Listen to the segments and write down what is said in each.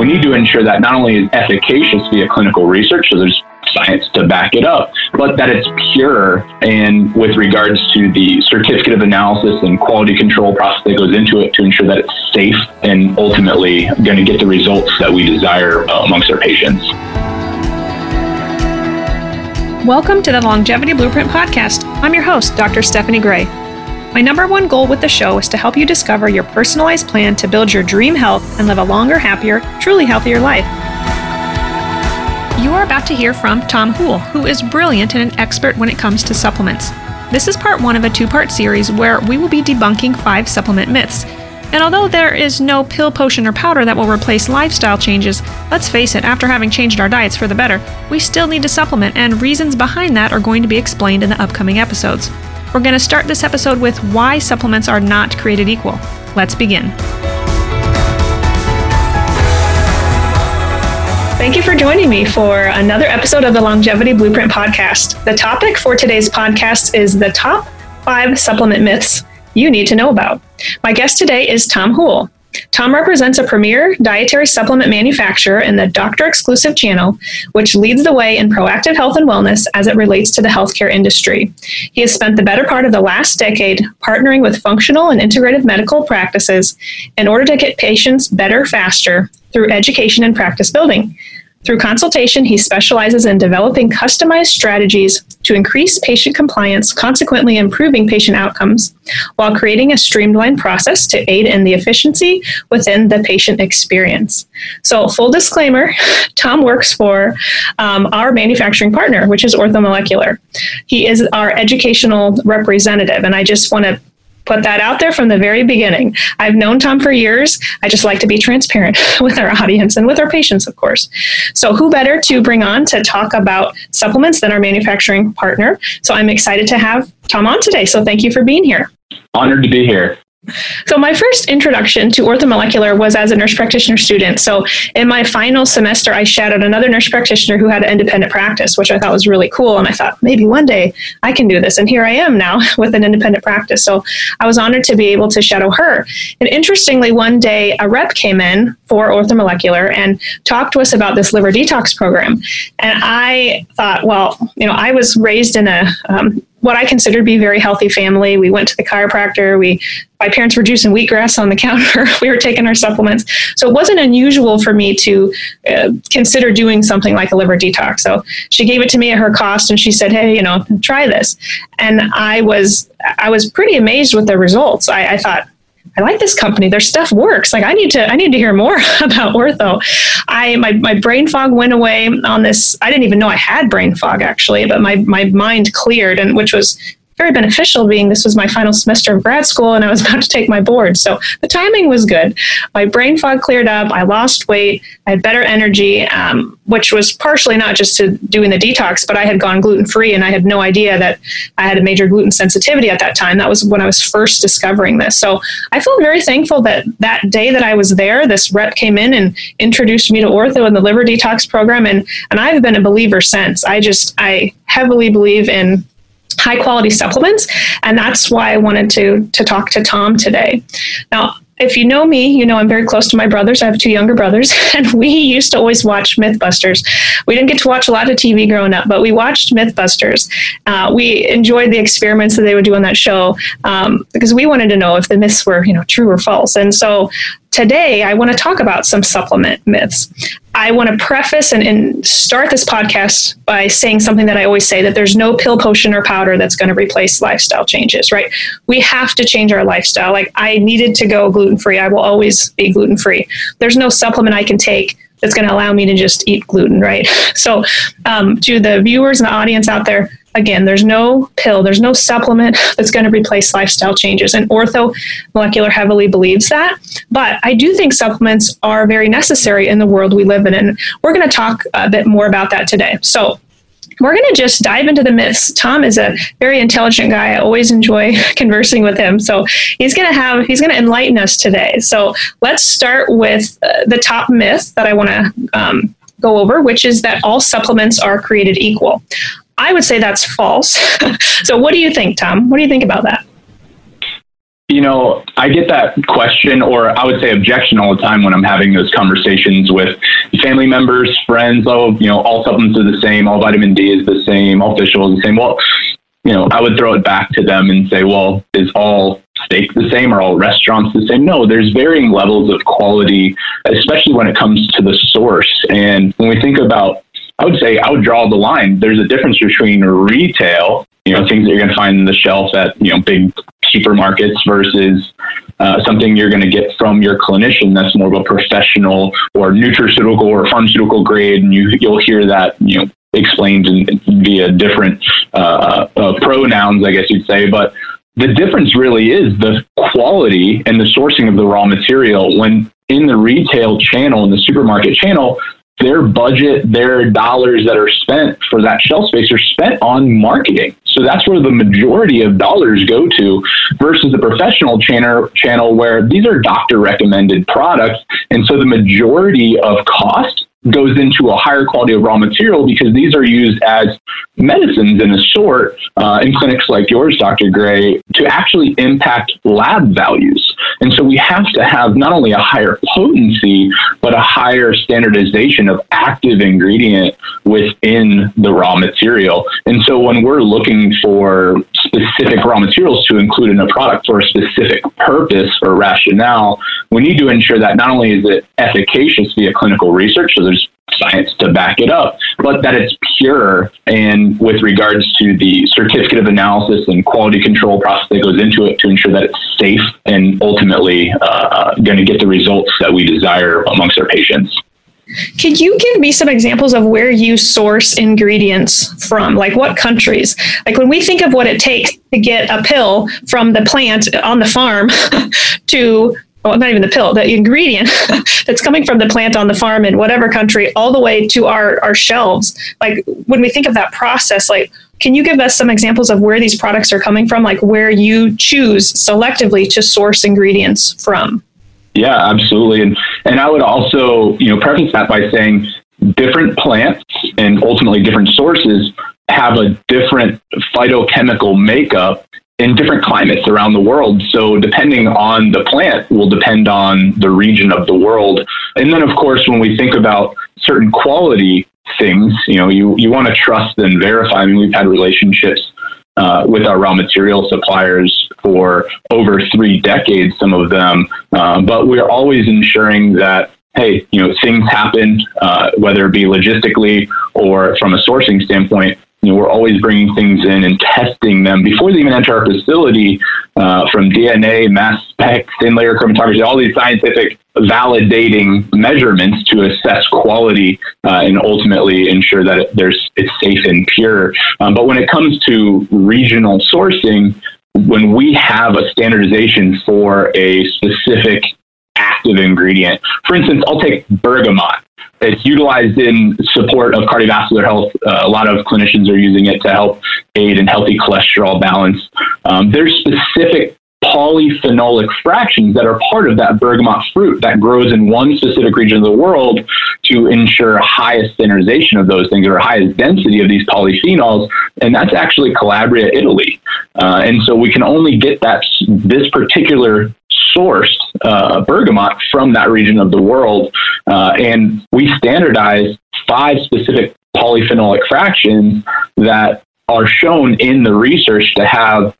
we need to ensure that not only is efficacious via clinical research, so there's science to back it up, but that it's pure and with regards to the certificate of analysis and quality control process that goes into it to ensure that it's safe and ultimately going to get the results that we desire uh, amongst our patients. Welcome to the Longevity Blueprint Podcast. I'm your host, Dr. Stephanie Gray. My number one goal with the show is to help you discover your personalized plan to build your dream health and live a longer, happier, truly healthier life. You are about to hear from Tom Houle, who is brilliant and an expert when it comes to supplements. This is part one of a two part series where we will be debunking five supplement myths. And although there is no pill, potion, or powder that will replace lifestyle changes, let's face it, after having changed our diets for the better, we still need to supplement, and reasons behind that are going to be explained in the upcoming episodes. We're going to start this episode with why supplements are not created equal. Let's begin. Thank you for joining me for another episode of the Longevity Blueprint Podcast. The topic for today's podcast is the top five supplement myths you need to know about. My guest today is Tom Houle. Tom represents a premier dietary supplement manufacturer in the doctor exclusive channel, which leads the way in proactive health and wellness as it relates to the healthcare industry. He has spent the better part of the last decade partnering with functional and integrative medical practices in order to get patients better faster through education and practice building. Through consultation, he specializes in developing customized strategies to increase patient compliance, consequently improving patient outcomes, while creating a streamlined process to aid in the efficiency within the patient experience. So, full disclaimer Tom works for um, our manufacturing partner, which is Orthomolecular. He is our educational representative, and I just want to put that out there from the very beginning. I've known Tom for years. I just like to be transparent with our audience and with our patients, of course. So, who better to bring on to talk about supplements than our manufacturing partner? So, I'm excited to have Tom on today. So, thank you for being here. Honored to be here. So, my first introduction to orthomolecular was as a nurse practitioner student. So, in my final semester, I shadowed another nurse practitioner who had an independent practice, which I thought was really cool. And I thought, maybe one day I can do this. And here I am now with an independent practice. So, I was honored to be able to shadow her. And interestingly, one day a rep came in for orthomolecular and talked to us about this liver detox program. And I thought, well, you know, I was raised in a um, what I consider to be a very healthy family. We went to the chiropractor. We, my parents were juicing wheatgrass on the counter. we were taking our supplements. So it wasn't unusual for me to uh, consider doing something like a liver detox. So she gave it to me at her cost, and she said, "Hey, you know, try this." And I was, I was pretty amazed with the results. I, I thought, I like this company. Their stuff works. Like I need to I need to hear more about ortho. I my, my brain fog went away on this. I didn't even know I had brain fog actually, but my, my mind cleared and which was very beneficial being this was my final semester of grad school and I was about to take my board. So the timing was good. My brain fog cleared up. I lost weight. I had better energy, um, which was partially not just to doing the detox, but I had gone gluten free and I had no idea that I had a major gluten sensitivity at that time. That was when I was first discovering this. So I feel very thankful that that day that I was there, this rep came in and introduced me to ortho and the liver detox program. And, and I've been a believer since. I just, I heavily believe in high quality supplements. And that's why I wanted to, to talk to Tom today. Now, if you know me, you know I'm very close to my brothers. I have two younger brothers, and we used to always watch Mythbusters. We didn't get to watch a lot of TV growing up, but we watched Mythbusters. Uh, we enjoyed the experiments that they would do on that show um, because we wanted to know if the myths were, you know, true or false. And so today I want to talk about some supplement myths. I want to preface and, and, start this podcast by saying something that I always say that there's no pill, potion, or powder that's going to replace lifestyle changes, right? We have to change our lifestyle. Like I needed to go gluten free. I will always be gluten free. There's no supplement I can take that's going to allow me to just eat gluten, right? So, um, to the viewers and the audience out there, again, there's no pill, there's no supplement that's going to replace lifestyle changes. And ortho molecular heavily believes that. But I do think supplements are very necessary in the world we live in. And we're going to talk a bit more about that today. So, we're going to just dive into the myths. Tom is a very intelligent guy. I always enjoy conversing with him. So he's going to have he's going to enlighten us today. So let's start with uh, the top myth that I want to um, go over, which is that all supplements are created equal. I would say that's false. so what do you think, Tom? What do you think about that? You know, I get that question, or I would say objection all the time when I'm having those conversations with family members, friends. Oh, you know, all supplements are the same, all vitamin D is the same, all fish oil is the same. Well, you know, I would throw it back to them and say, well, is all steak the same? Are all restaurants the same? No, there's varying levels of quality, especially when it comes to the source. And when we think about I would say I would draw the line. There's a difference between retail, you know, things that you're going to find in the shelf at, you know, big supermarkets versus uh, something you're going to get from your clinician that's more of a professional or nutraceutical or pharmaceutical grade. And you, you'll hear that, you know, explained in, via different uh, uh, pronouns, I guess you'd say. But the difference really is the quality and the sourcing of the raw material when in the retail channel, in the supermarket channel, their budget, their dollars that are spent for that shelf space are spent on marketing. So that's where the majority of dollars go to versus the professional channel, channel where these are doctor recommended products. And so the majority of cost goes into a higher quality of raw material because these are used as medicines in a sort uh, in clinics like yours, Dr. Gray, to actually impact lab values. And so we have to have not only a higher potency, but a higher standardization of active ingredient within the raw material. And so when we're looking for specific raw materials to include in a product for a specific purpose or rationale, we need to ensure that not only is it efficacious via clinical research, so there's science to back it up, but that it's pure. And with regards to the certificate of analysis and quality control process that goes into it to ensure that it's safe and ultimately uh, going to get the results that we desire amongst our patients. Could you give me some examples of where you source ingredients from? Like what countries? Like when we think of what it takes to get a pill from the plant on the farm to well, not even the pill, the ingredient that's coming from the plant on the farm in whatever country, all the way to our, our shelves. Like when we think of that process, like, can you give us some examples of where these products are coming from, like where you choose selectively to source ingredients from? Yeah, absolutely. And, and I would also, you know, preface that by saying different plants and ultimately different sources have a different phytochemical makeup in different climates around the world. So depending on the plant will depend on the region of the world. And then of course when we think about certain quality things, you know, you, you want to trust and verify. I mean, we've had relationships uh, with our raw material suppliers for over three decades, some of them, uh, but we're always ensuring that hey, you know, things happen, uh, whether it be logistically or from a sourcing standpoint, you know, we're always bringing things in and testing them before they even enter our facility uh, from DNA, mass spec, thin layer chromatography, all these scientific validating measurements to assess quality uh, and ultimately ensure that it, there's, it's safe and pure. Um, but when it comes to regional sourcing, when we have a standardization for a specific active ingredient, for instance, I'll take bergamot. It's utilized in support of cardiovascular health. Uh, a lot of clinicians are using it to help aid in healthy cholesterol balance. Um, there's specific polyphenolic fractions that are part of that bergamot fruit that grows in one specific region of the world to ensure highest standardization of those things or highest density of these polyphenols. And that's actually Calabria, Italy. Uh, and so we can only get that this particular sourced uh, bergamot from that region of the world. Uh, and we standardize five specific polyphenolic fractions that are shown in the research to have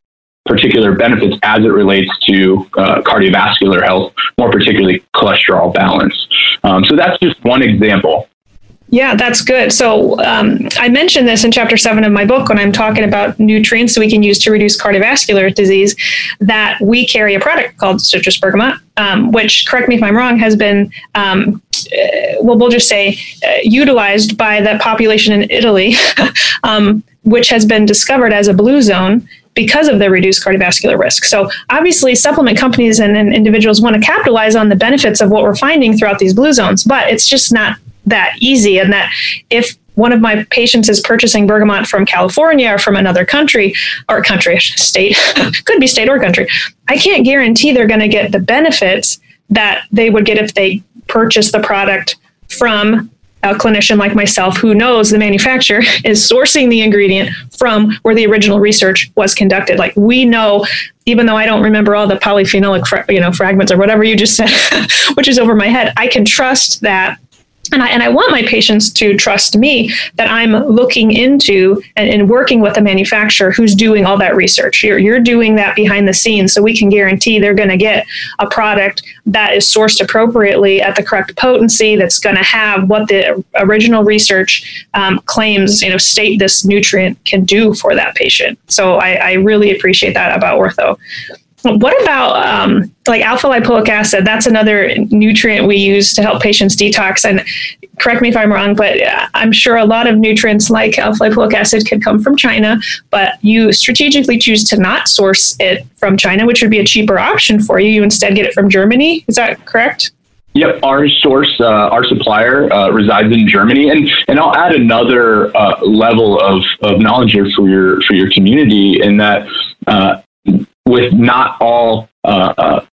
particular benefits as it relates to uh, cardiovascular health, more particularly cholesterol balance. Um, so that's just one example. Yeah, that's good. So um, I mentioned this in chapter seven of my book when I'm talking about nutrients we can use to reduce cardiovascular disease. That we carry a product called citrus bergamot, um, which, correct me if I'm wrong, has been um, uh, well, we'll just say uh, utilized by the population in Italy, um, which has been discovered as a blue zone because of the reduced cardiovascular risk. So obviously, supplement companies and, and individuals want to capitalize on the benefits of what we're finding throughout these blue zones, but it's just not that easy. And that if one of my patients is purchasing bergamot from California or from another country or country, state, could be state or country, I can't guarantee they're going to get the benefits that they would get if they purchase the product from a clinician like myself who knows the manufacturer is sourcing the ingredient from where the original research was conducted. Like we know, even though I don't remember all the polyphenolic, fra- you know, fragments or whatever you just said, which is over my head, I can trust that and I, and I want my patients to trust me that I'm looking into and, and, working with a manufacturer who's doing all that research. You're, you're doing that behind the scenes so we can guarantee they're going to get a product that is sourced appropriately at the correct potency that's going to have what the original research um, claims, you know, state this nutrient can do for that patient. So I, I really appreciate that about ortho. What about um, like alpha lipoic acid? That's another nutrient we use to help patients detox. And correct me if I'm wrong, but I'm sure a lot of nutrients like alpha lipoic acid could come from China, but you strategically choose to not source it from China, which would be a cheaper option for you. You instead get it from Germany. Is that correct? Yep, our source, uh, our supplier uh, resides in Germany, and and I'll add another uh, level of, of knowledge here for your for your community in that uh, with not all uh, uh,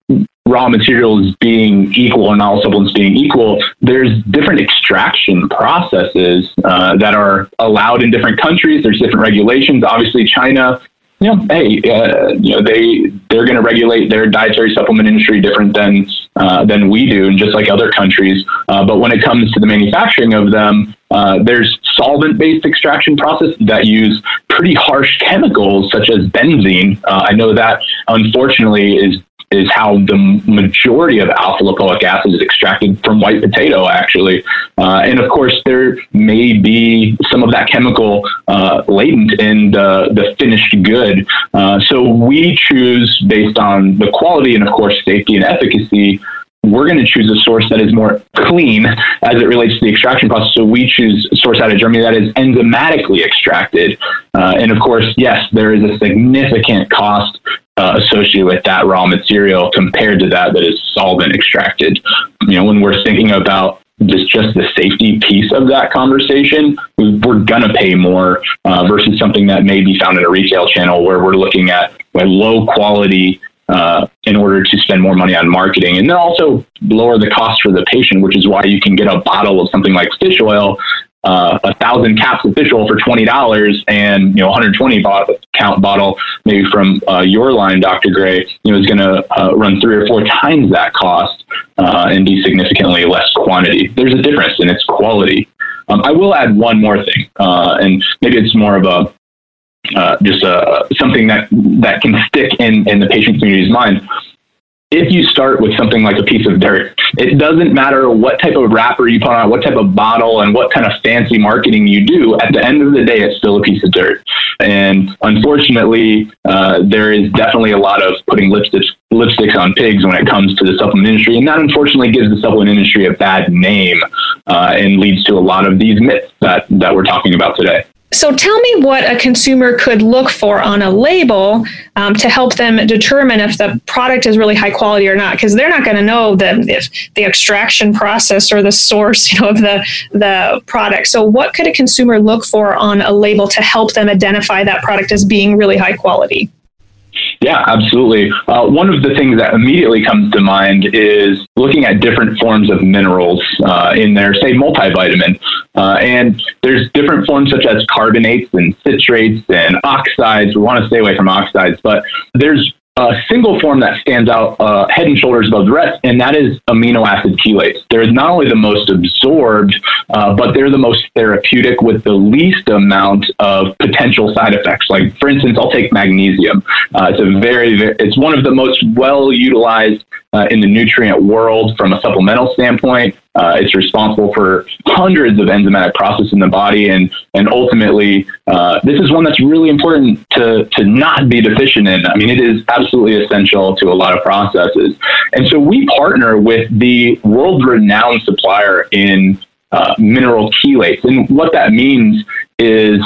raw materials being equal and all supplements being equal, there's different extraction processes uh, that are allowed in different countries. There's different regulations. Obviously, China, you know, hey, uh, you know, they they're going to regulate their dietary supplement industry different than uh, than we do, and just like other countries. Uh, but when it comes to the manufacturing of them, uh, there's solvent-based extraction processes that use pretty harsh chemicals such as benzene. Uh, I know that unfortunately is is how the majority of alpha lipoic acid is extracted from white potato, actually. Uh, and of course, there may be some of that chemical uh, latent in the, the finished good. Uh, so we choose based on the quality and, of course, safety and efficacy we're going to choose a source that is more clean as it relates to the extraction process. So we choose a source out of Germany that is enzymatically extracted. Uh, and of course, yes, there is a significant cost uh, associated with that raw material compared to that that is solvent extracted. You know, when we're thinking about just just the safety piece of that conversation, we're gonna pay more uh, versus something that may be found in a retail channel where we're looking at low quality uh, in order to spend more money on marketing and then also lower the cost for the patient, which is why you can get a bottle of something like fish oil, uh, a thousand caps official for twenty dollars, and you know 120 bot- count bottle maybe from uh, your line, Dr. Gray, you know is going to uh, run three or four times that cost uh, and be significantly less quantity. There's a difference in its quality. Um, I will add one more thing, uh, and maybe it's more of a uh, just uh, something that that can stick in in the patient community's mind. If you start with something like a piece of dirt, it doesn't matter what type of wrapper you put on, what type of bottle, and what kind of fancy marketing you do. At the end of the day, it's still a piece of dirt. And unfortunately, uh, there is definitely a lot of putting lipsticks lipsticks on pigs when it comes to the supplement industry, and that unfortunately gives the supplement industry a bad name uh, and leads to a lot of these myths that that we're talking about today. So tell me what a consumer could look for on a label um, to help them determine if the product is really high quality or not, because they're not going to know the if the extraction process or the source, you know, of the the product. So what could a consumer look for on a label to help them identify that product as being really high quality? Yeah, absolutely. Uh, one of the things that immediately comes to mind is looking at different forms of minerals uh, in there, say multivitamin. Uh, and there's different forms such as carbonates and citrates and oxides. We want to stay away from oxides, but there's a single form that stands out uh, head and shoulders above the rest, and that is amino acid chelates. They're not only the most absorbed, uh, but they're the most therapeutic with the least amount of potential side effects. Like, for instance, I'll take magnesium. Uh, it's a very, very, it's one of the most well utilized uh, in the nutrient world from a supplemental standpoint. Uh, it's responsible for hundreds of enzymatic processes in the body, and and ultimately, uh, this is one that's really important to to not be deficient in. I mean, it is absolutely essential to a lot of processes, and so we partner with the world-renowned supplier in uh, mineral chelates, and what that means is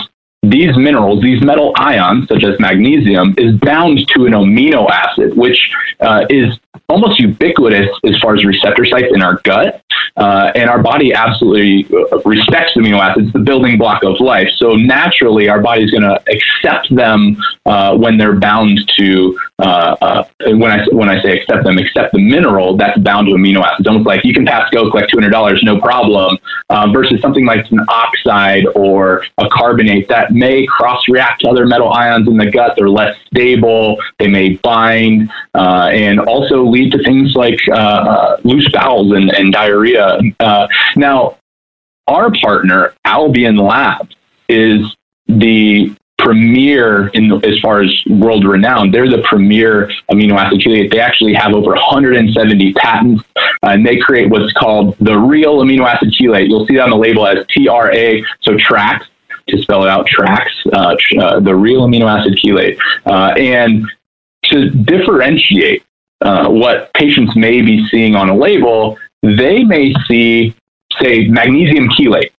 these minerals, these metal ions, such as magnesium, is bound to an amino acid, which uh, is almost ubiquitous as far as receptor sites in our gut. Uh, and our body absolutely uh, respects amino acids, the building block of life. So naturally, our body is going to accept them uh, when they're bound to. Uh, uh, when I when I say accept them, accept the mineral that's bound to amino acids. Almost like you can pass go collect two hundred dollars, no problem. Um, versus something like an oxide or a carbonate that may cross react to other metal ions in the gut. They're less stable. They may bind uh, and also lead to things like loose bowels and, and diarrhea uh, now, our partner, Albion Labs, is the premier in as far as world renowned. They're the premier amino acid chelate. They actually have over 170 patents, uh, and they create what's called the real amino acid chelate. You'll see that on the label as TRA, so tracks to spell it out, tracks, uh, uh, the real amino acid chelate. Uh, and to differentiate uh, what patients may be seeing on a label, they may see, say, magnesium chelate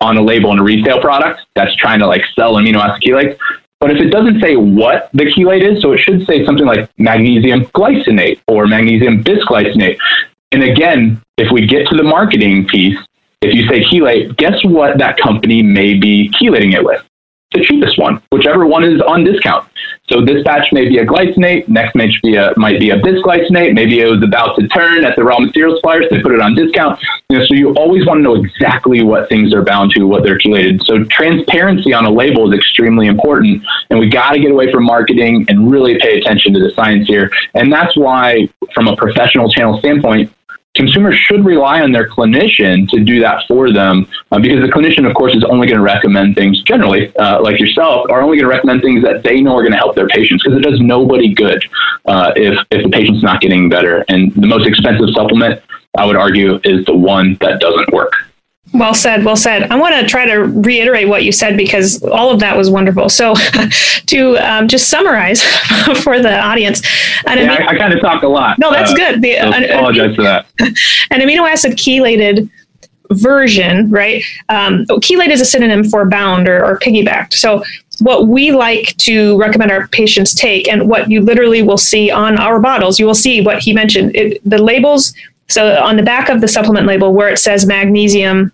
on a label in a retail product that's trying to like sell amino acid chelates. But if it doesn't say what the chelate is, so it should say something like magnesium glycinate or magnesium bisglycinate. And again, if we get to the marketing piece, if you say chelate, guess what that company may be chelating it with? The cheapest one, whichever one is on discount. So this batch may be a glycinate, next may be a, might be a bisglycinate, maybe it was about to turn at the raw material suppliers, they put it on discount. You know, so you always want to know exactly what things are bound to, what they're chelated. So transparency on a label is extremely important, and we got to get away from marketing and really pay attention to the science here. And that's why, from a professional channel standpoint, consumers should rely on their clinician to do that for them uh, because the clinician, of course, is only going to recommend things generally, uh, like yourself, are only going to recommend things that they know are going to help their patients because it does nobody good uh, if, if the patient's not getting better. And the most expensive supplement, I would argue, is the one that doesn't work. Well said. Well said. I want to try to reiterate what you said because all of that was wonderful. So, to um, just summarize for the audience, an yeah, I, I kind of talk a lot. No, that's uh, good. The, so an, apologize for that. An amino acid chelated version, right? Um, chelate is a synonym for bound or, or piggybacked. So, what we like to recommend our patients take, and what you literally will see on our bottles, you will see what he mentioned. It, the labels. So, on the back of the supplement label, where it says magnesium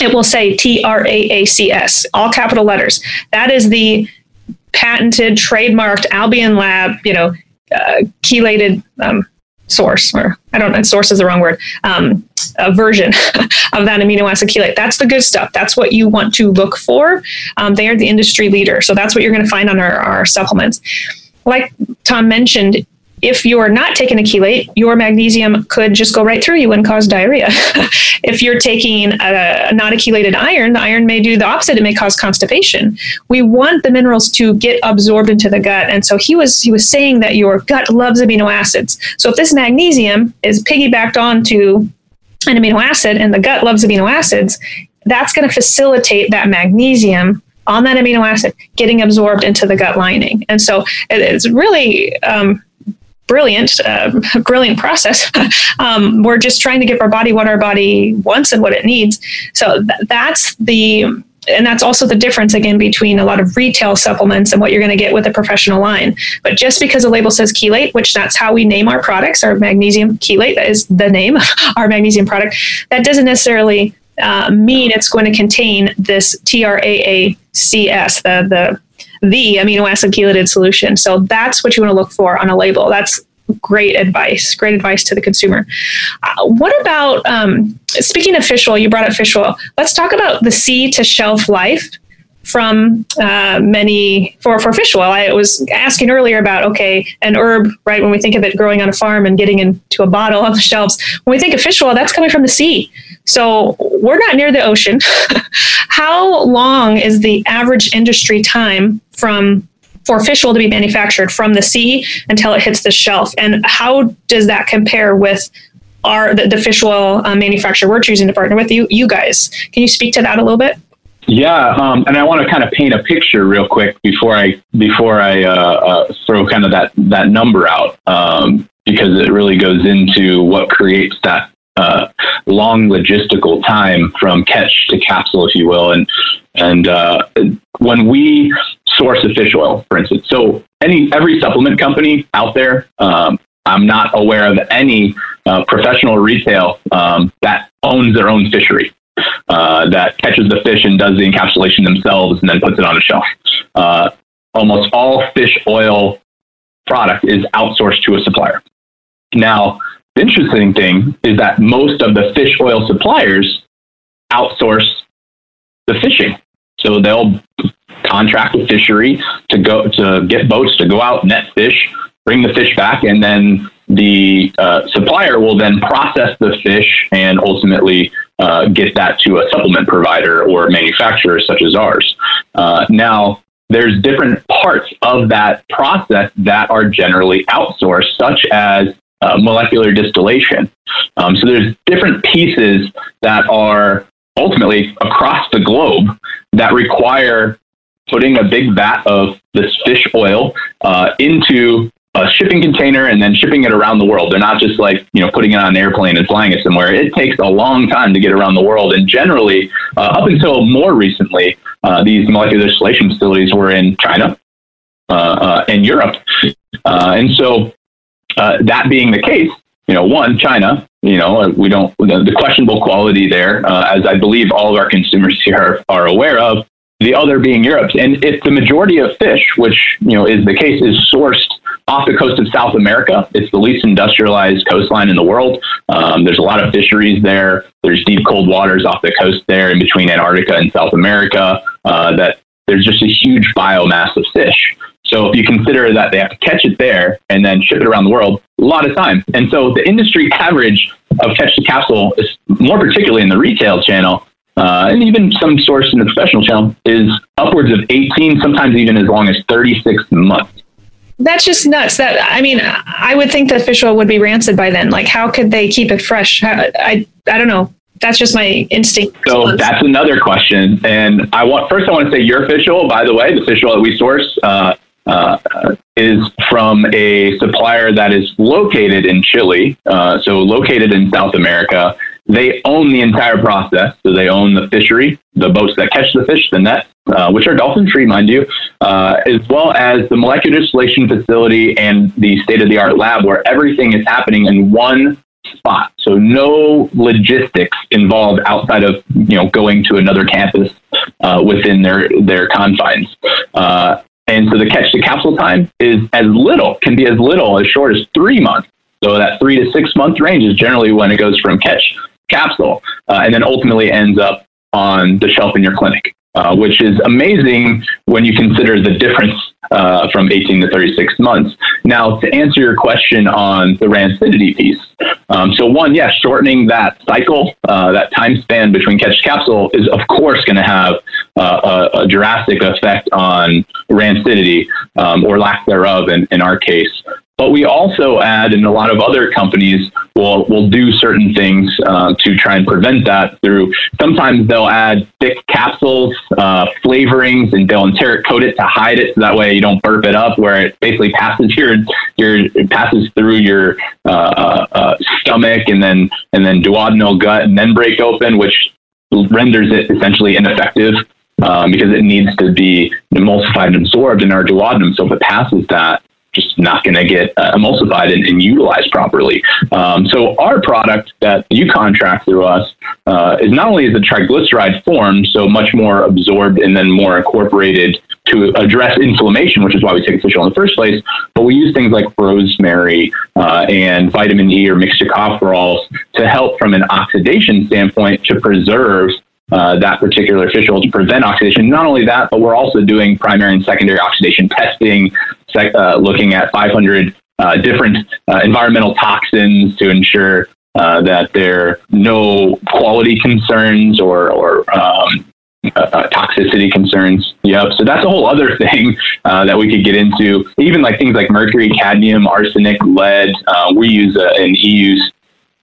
it will say T R A A C S, all capital letters. That is the patented, trademarked Albion Lab, you know, uh, chelated um, source, or I don't know, source is the wrong word, um, a version of that amino acid chelate. That's the good stuff. That's what you want to look for. Um, they are the industry leader. So that's what you're going to find on our, our supplements. Like Tom mentioned, if you're not taking a chelate, your magnesium could just go right through you and cause diarrhea. if you're taking a, not a chelated iron, the iron may do the opposite. It may cause constipation. We want the minerals to get absorbed into the gut. And so he was he was saying that your gut loves amino acids. So if this magnesium is piggybacked onto an amino acid and the gut loves amino acids, that's going to facilitate that magnesium on that amino acid getting absorbed into the gut lining. And so it's really um, brilliant, uh, brilliant process. um, we're just trying to give our body what our body wants and what it needs. So th- that's the and that's also the difference again between a lot of retail supplements and what you're going to get with a professional line. But just because a label says chelate, which that's how we name our products, our magnesium chelate, that is the name, of our magnesium product, that doesn't necessarily uh, mean it's going to contain this TRAACS, the the the amino acid chelated solution. So that's what you want to look for on a label. That's great advice. Great advice to the consumer. Uh, what about um, speaking of fish oil? You brought up fish oil. Let's talk about the sea to shelf life from uh, many for, for fish oil. I was asking earlier about okay, an herb, right? When we think of it growing on a farm and getting into a bottle on the shelves, when we think of fish oil, that's coming from the sea. So we're not near the ocean. How long is the average industry time from for fish oil to be manufactured from the sea until it hits the shelf? And how does that compare with our the, the fish oil uh, manufacturer we're choosing to partner with you you guys? Can you speak to that a little bit? Yeah, um, and I want to kind of paint a picture real quick before I before I uh, uh, throw kind of that that number out um, because it really goes into what creates that uh, long logistical time from catch to capsule, if you will. And and uh, when we source a fish oil, for instance, so any every supplement company out there, um, I'm not aware of any uh, professional retail um, that owns their own fishery. Uh, that catches the fish and does the encapsulation themselves and then puts it on a shelf. Uh, almost all fish oil product is outsourced to a supplier. Now, the interesting thing is that most of the fish oil suppliers outsource the fishing. So they'll contract a fishery to go to get boats to go out net fish, bring the fish back, and then the uh, supplier will then process the fish and ultimately uh, get that to a supplement provider or manufacturer such as ours. Uh, now, there's different parts of that process that are generally outsourced, such as uh, molecular distillation. Um, so there's different pieces that are ultimately across the globe that require putting a big vat of this fish oil uh, into a shipping container and then shipping it around the world. They're not just like, you know, putting it on an airplane and flying it somewhere. It takes a long time to get around the world. And generally, uh, up until more recently, uh, these molecular distillation facilities were in China uh, uh and Europe. Uh, and so uh, that being the case, you know, one, China, you know, we don't, the, the questionable quality there, as I believe all of our consumers here are, are aware of, the other being Europe. And if the majority of fish, which, you know, is the case, is sourced off the coast of South America. It's the least industrialized coastline in the world. Um, there's a lot of fisheries there. There's deep cold waters off the coast there in between Antarctica and South America. Uh, that there's just a huge biomass of fish. So if you consider that they have to catch it there and then ship it around the world, a lot of time. And so the industry average of catch to capsule is more particularly in the retail channel uh, and even some source in the professional channel is upwards of 18, sometimes even as long as 36 months that's just nuts. That I mean, I would think the fish oil would be rancid by then. Like, how could they keep it fresh? I I, don't know. That's just my instinct. So that's another question. And I want first I want to say your fish oil. By the way, the fish oil that we source uh, uh, is from a supplier that is located in Chile, uh, so located in South America. They own the entire process. So they own the fishery, the boats that catch the fish, the net, uh, which are dolphin free, mind you, uh, as well as the molecular distillation facility and the state of the art lab where everything is happening in one spot. So no logistics involved outside of you know going to another campus uh, within their their confines. Uh, and so the catch to capsule time is as little can be as little as short as three months. So that three to six month range is generally when it goes from catch capsule, uh, and then ultimately ends up on the shelf in your clinic, uh, which is amazing when you consider the difference uh, from 18 to 36 months. Now, to answer your question on the rancidity piece, um, so one, yes, shortening that cycle, uh, that time span between catch capsule is of course going to have uh, a, a, drastic effect on rancidity um, or lack thereof in, in our case. But we also add, and a lot of other companies will will do certain things uh, to try and prevent that. Through sometimes they'll add thick capsules, uh, flavorings, and they'll enteric coat it to hide it, so that way you don't burp it up, where it basically passes your your passes through your uh, uh, uh, stomach and then and then duodenal gut and then break open, which renders it essentially ineffective. Um, because it needs to be emulsified and absorbed in our duodenum. So if it passes that, just not going to get uh, emulsified and, and, utilized properly. Um, so our product that you contract through us uh, is not only is a triglyceride form, so much more absorbed and then more incorporated to address inflammation, which is why we take fish oil in the first place. But we use things like rosemary uh, and vitamin E or mixed tocopherols to help from an oxidation standpoint to preserve uh, that particular oil to prevent oxidation. Not only that, but we're also doing primary and secondary oxidation testing, sec- uh, looking at 500 uh, different uh, environmental toxins to ensure uh, that there are no quality concerns or, or um, toxicity concerns. Yep. So that's a whole other thing that we could get into. Even like things like mercury, cadmium, arsenic, lead. We use a, an EU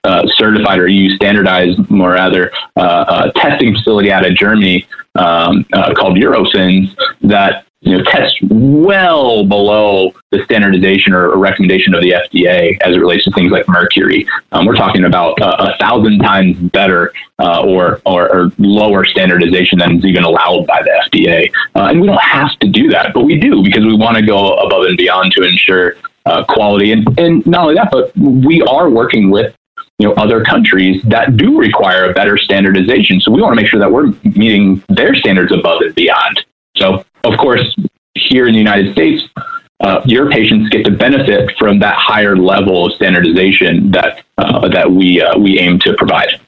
uh, certified or EU standardized, more rather, uh, uh, testing facility out of Germany um, called Eurofins that you know tests well below the standardization or, or, recommendation of the FDA as it relates to things like mercury. Um, we're talking about a, a thousand times better uh, or, or, or lower standardization than is even allowed by the FDA. Uh, and we don't have to do that, but we do because we want to go above and beyond to ensure uh, quality. And, and not only that, but we are working with you know other countries that do require a better standardization. So we want to make sure that we're meeting their standards above and beyond. So of course, here in the United States, uh, your patients get to benefit from that higher level of standardization that uh, that we uh, we aim to provide.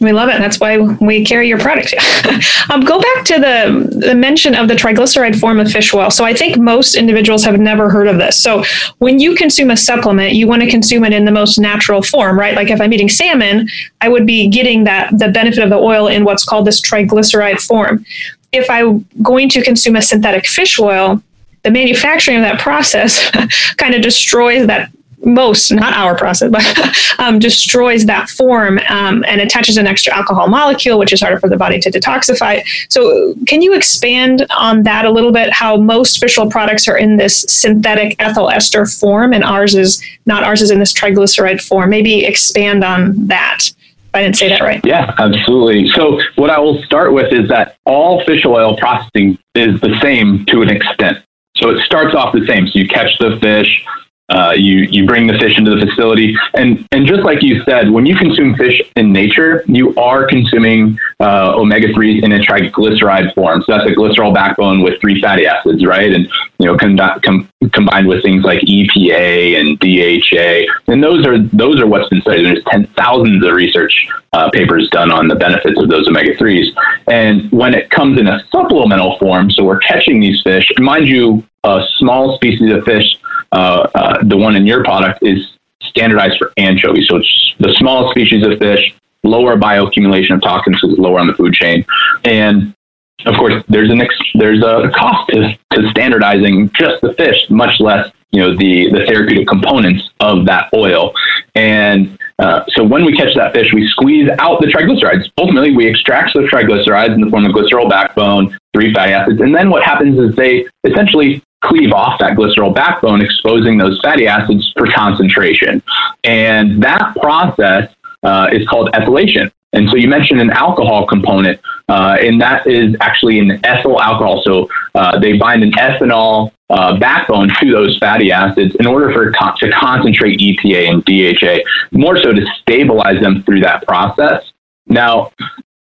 We love it. That's why we carry your product. um, go back to the, the mention of the triglyceride form of fish oil. So I think most individuals have never heard of this. So when you consume a supplement, you want to consume it in the most natural form, right? Like if I'm eating salmon, I would be getting that the benefit of the oil in what's called this triglyceride form. If I'm going to consume a synthetic fish oil, the manufacturing of that process kind of destroys that most, not our process, but um, destroys that form um, and attaches an extra alcohol molecule, which is harder for the body to detoxify. So, can you expand on that a little bit? How most fish oil products are in this synthetic ethyl ester form, and ours is not ours is in this triglyceride form. Maybe expand on that. I didn't say that right. Yeah, absolutely. So, what I will start with is that all fish oil processing is the same to an extent. So it starts off the same. So you catch the fish, uh, you you bring the fish into the facility, and and just like you said, when you consume fish in nature, you are consuming uh, omega threes in a triglyceride form. So that's a glycerol backbone with three fatty acids, right? And you know com- com- combined with things like EPA and DHA, and those are those are what's been studied. There's ten thousands of research uh, papers done on the benefits of those omega threes. And when it comes in a supplemental form, so we're catching these fish. Mind you, a small species of fish uh, uh, the one in your product is standardized for anchovies. So it's the smallest species of fish, lower bioaccumulation of toxins, lower on the food chain. And of course, there's an ex- there's a cost to, to standardizing just the fish, much less you know the the therapeutic components of that oil. And uh, so when we catch that fish, we squeeze out the triglycerides. Ultimately, we extract those triglycerides in the form of glycerol backbone, three fatty acids, and then what happens is they essentially cleave off that glycerol backbone, exposing those fatty acids for concentration. And that process uh, is called ethylation. And so you mentioned an alcohol component, uh, and that is actually an ethyl alcohol. So uh, they bind an ethanol uh, backbone to those fatty acids in order for con- to concentrate EPA and DHA, more so to stabilize them through that process. Now,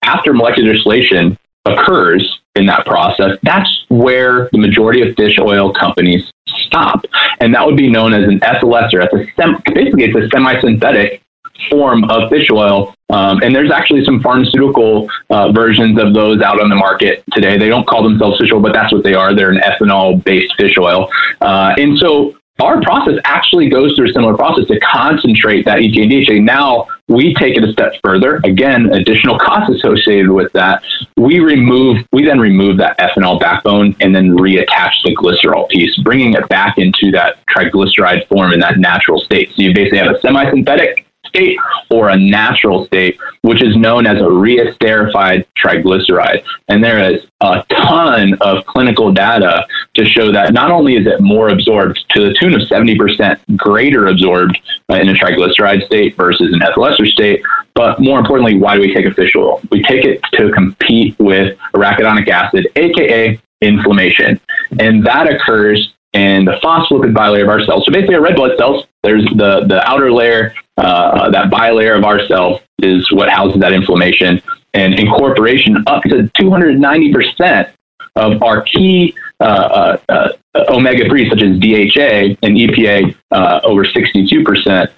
after molecular distillation occurs, in that process, that's where the majority of fish oil companies stop. And that would be known as an ethyl ester. It's a sem- basically, it's a semi-synthetic form of fish oil. Um, and there's actually some pharmaceutical uh, versions of those out on the market today. They don't call themselves fish oil, but that's what they are. They're an ethanol-based fish oil. Uh, and so our process actually goes through a similar process to concentrate that EPA and DHA. Now we take it a step further. Again, additional costs associated with that. We remove, we then remove that ethanol backbone and then reattach the glycerol piece, bringing it back into that triglyceride form in that natural state. So you basically have a semi-synthetic state or a natural state, which is known as a reesterified triglyceride. And there is a ton of clinical data to show that not only is it more absorbed to the tune of 70% greater absorbed uh, in a triglyceride state versus an ethyl ester state, but more importantly, why do we take a fish oil? We take it to compete with arachidonic acid, aka inflammation. And that occurs in the phospholipid bilayer of our cells. So basically, our red blood cells, there's the, the outer layer, uh, that bilayer of our cell is what houses that inflammation. And incorporation up to 290% of our key uh, uh, uh omega 3s, such as DHA and EPA, uh, over 62%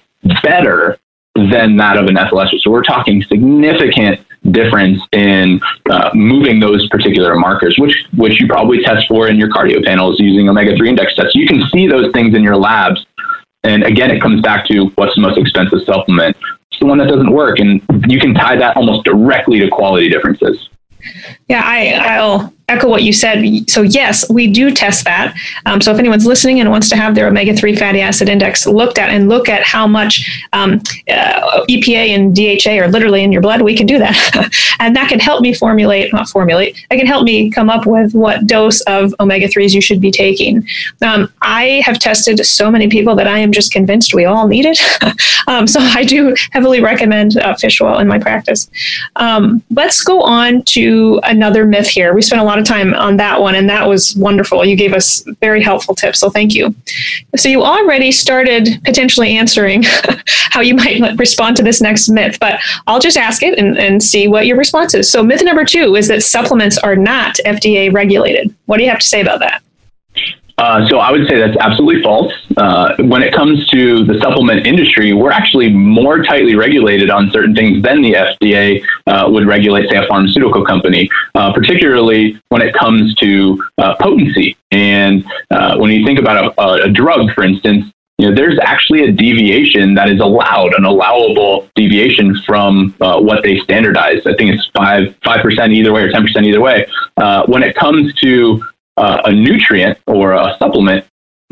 better than that of an ethyl ester. So we're talking significant difference in uh, moving those particular markers, which which you probably test for in your cardio panels using omega three index tests. You can see those things in your labs, and again, it comes back to what's the most expensive supplement. It's the one that doesn't work, and you can tie that almost directly to quality differences. Yeah, I, I'll echo what you said. So, yes, we do test that. Um, so, if anyone's listening and wants to have their omega 3 fatty acid index looked at and look at how much um, uh, EPA and DHA are literally in your blood, we can do that. and that can help me formulate, not formulate, it can help me come up with what dose of omega 3s you should be taking. Um, I have tested so many people that I am just convinced we all need it. Um, so, I do heavily recommend uh, fish oil in my practice. Um, let's go on to another myth here. We spent a lot of time on that one, and that was wonderful. You gave us very helpful tips, so thank you. So you already started potentially answering how you might respond to this next myth, but I'll just ask it and, and see what your response is. So myth number two is that supplements are not FDA regulated. What do you have to say about that? Uh, so I would say that's absolutely false. Uh, when it comes to the supplement industry, we're actually more tightly regulated on certain things than the FDA uh, would regulate, say, a pharmaceutical company, uh, particularly when it comes to uh, potency. And when you think about a, a drug, for instance, you know, there's actually a deviation that is allowed, an allowable deviation from uh, what they standardize. I think it's five five percent either way or ten percent either way. Uh, when it comes to uh, a nutrient or a supplement,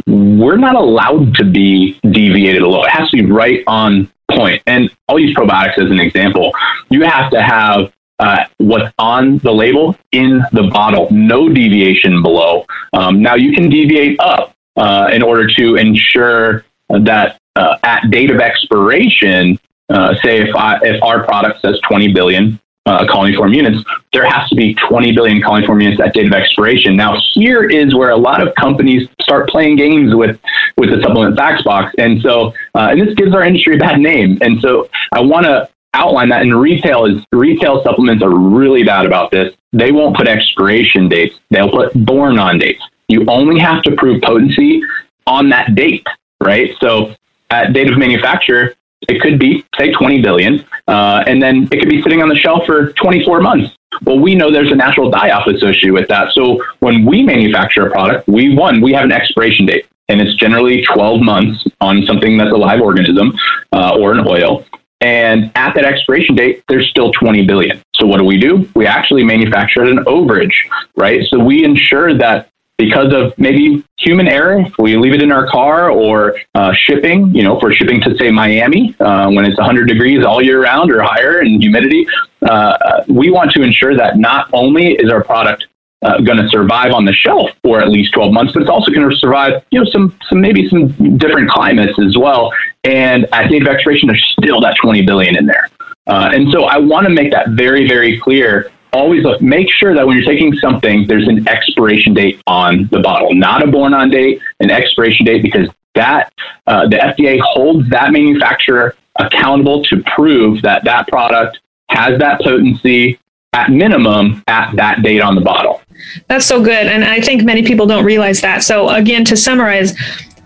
we're not allowed to be deviated a little. It has to be right on point. And I'll use probiotics as an example. You have to have uh, what's on the label in the bottle, no deviation below. Um, now you can deviate up uh, in order to ensure that uh, at date of expiration, uh, say if I, if our product says 20 billion, uh, colony-form units, there has to be 20 billion colony-form units at date of expiration. Now, here is where a lot of companies start playing games with with the supplement facts box, and so uh, and this gives our industry a bad name. And so, I want to outline that in retail is retail supplements are really bad about this. They won't put expiration dates; they'll put born on dates. You only have to prove potency on that date, right? So, at date of manufacture, it could be, say, 20 billion, uh, and then it could be sitting on the shelf for 24 months. Well, we know there's a natural die off associated with that. So when we manufacture a product, we one, we have an expiration date, and it's generally 12 months on something that's a live organism uh, or an oil. And at that expiration date, there's still 20 billion. So what do we do? We actually manufacture an overage, right? So we ensure that because of maybe human error, if we leave it in our car or uh, shipping, you know, for shipping to say Miami uh, when it's 100 degrees all year round or higher and humidity, uh, we want to ensure that not only is our product uh, going to survive on the shelf for at least 12 months, but it's also going to survive, you know, some, some maybe some different climates as well. And at the date of expiration, there's still that 20 billion in there. Uh, and so I want to make that very, very clear always look, make sure that when you're taking something, there's an expiration date on the bottle, not a born on date, an expiration date, because that uh, the FDA holds that manufacturer accountable to prove that that product has that potency at minimum at that date on the bottle. That's so good. And I think many people don't realize that. So, again, to summarize,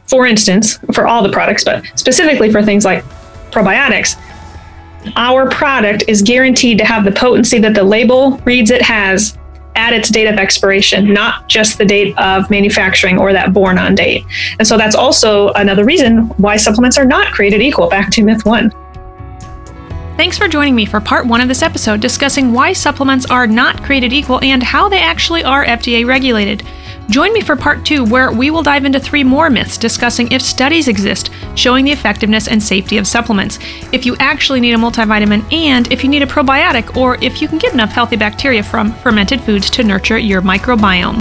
for instance, for all the products, but specifically for things like probiotics, our product is guaranteed to have the potency that the label reads it has at its date of expiration, not just the date of manufacturing or that born on date. And so that's also another reason why supplements are not created equal. Back to myth one. Thanks for joining me for part one of this episode discussing why supplements are not created equal and how they actually are FDA regulated. Join me for part two, where we will dive into three more myths discussing if studies exist showing the effectiveness and safety of supplements, if you actually need a multivitamin, and if you need a probiotic, or if you can get enough healthy bacteria from fermented foods to nurture your microbiome.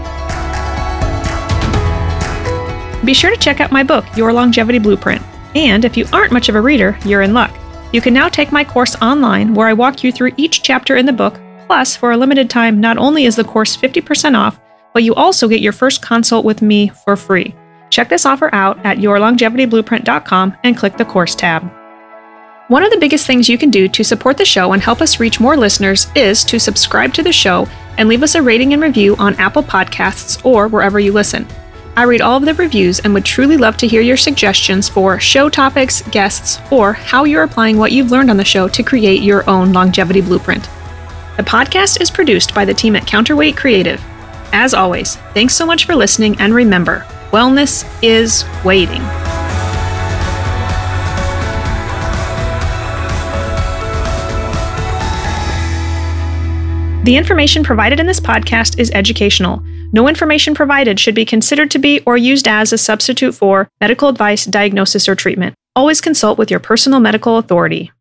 Be sure to check out my book, Your Longevity Blueprint. And if you aren't much of a reader, you're in luck. You can now take my course online where I walk you through each chapter in the book. Plus, for a limited time, not only is the course 50% off, but you also get your first consult with me for free. Check this offer out at yourlongevityblueprint.com and click the course tab. One of the biggest things you can do to support the show and help us reach more listeners is to subscribe to the show and leave us a rating and review on Apple Podcasts or wherever you listen. I read all of the reviews and would truly love to hear your suggestions for show topics, guests, or how you're applying what you've learned on the show to create your own longevity blueprint. The podcast is produced by the team at Counterweight Creative. As always, thanks so much for listening, and remember, wellness is waiting. The information provided in this podcast is educational. No information provided should be considered to be or used as a substitute for medical advice, diagnosis, or treatment. Always consult with your personal medical authority.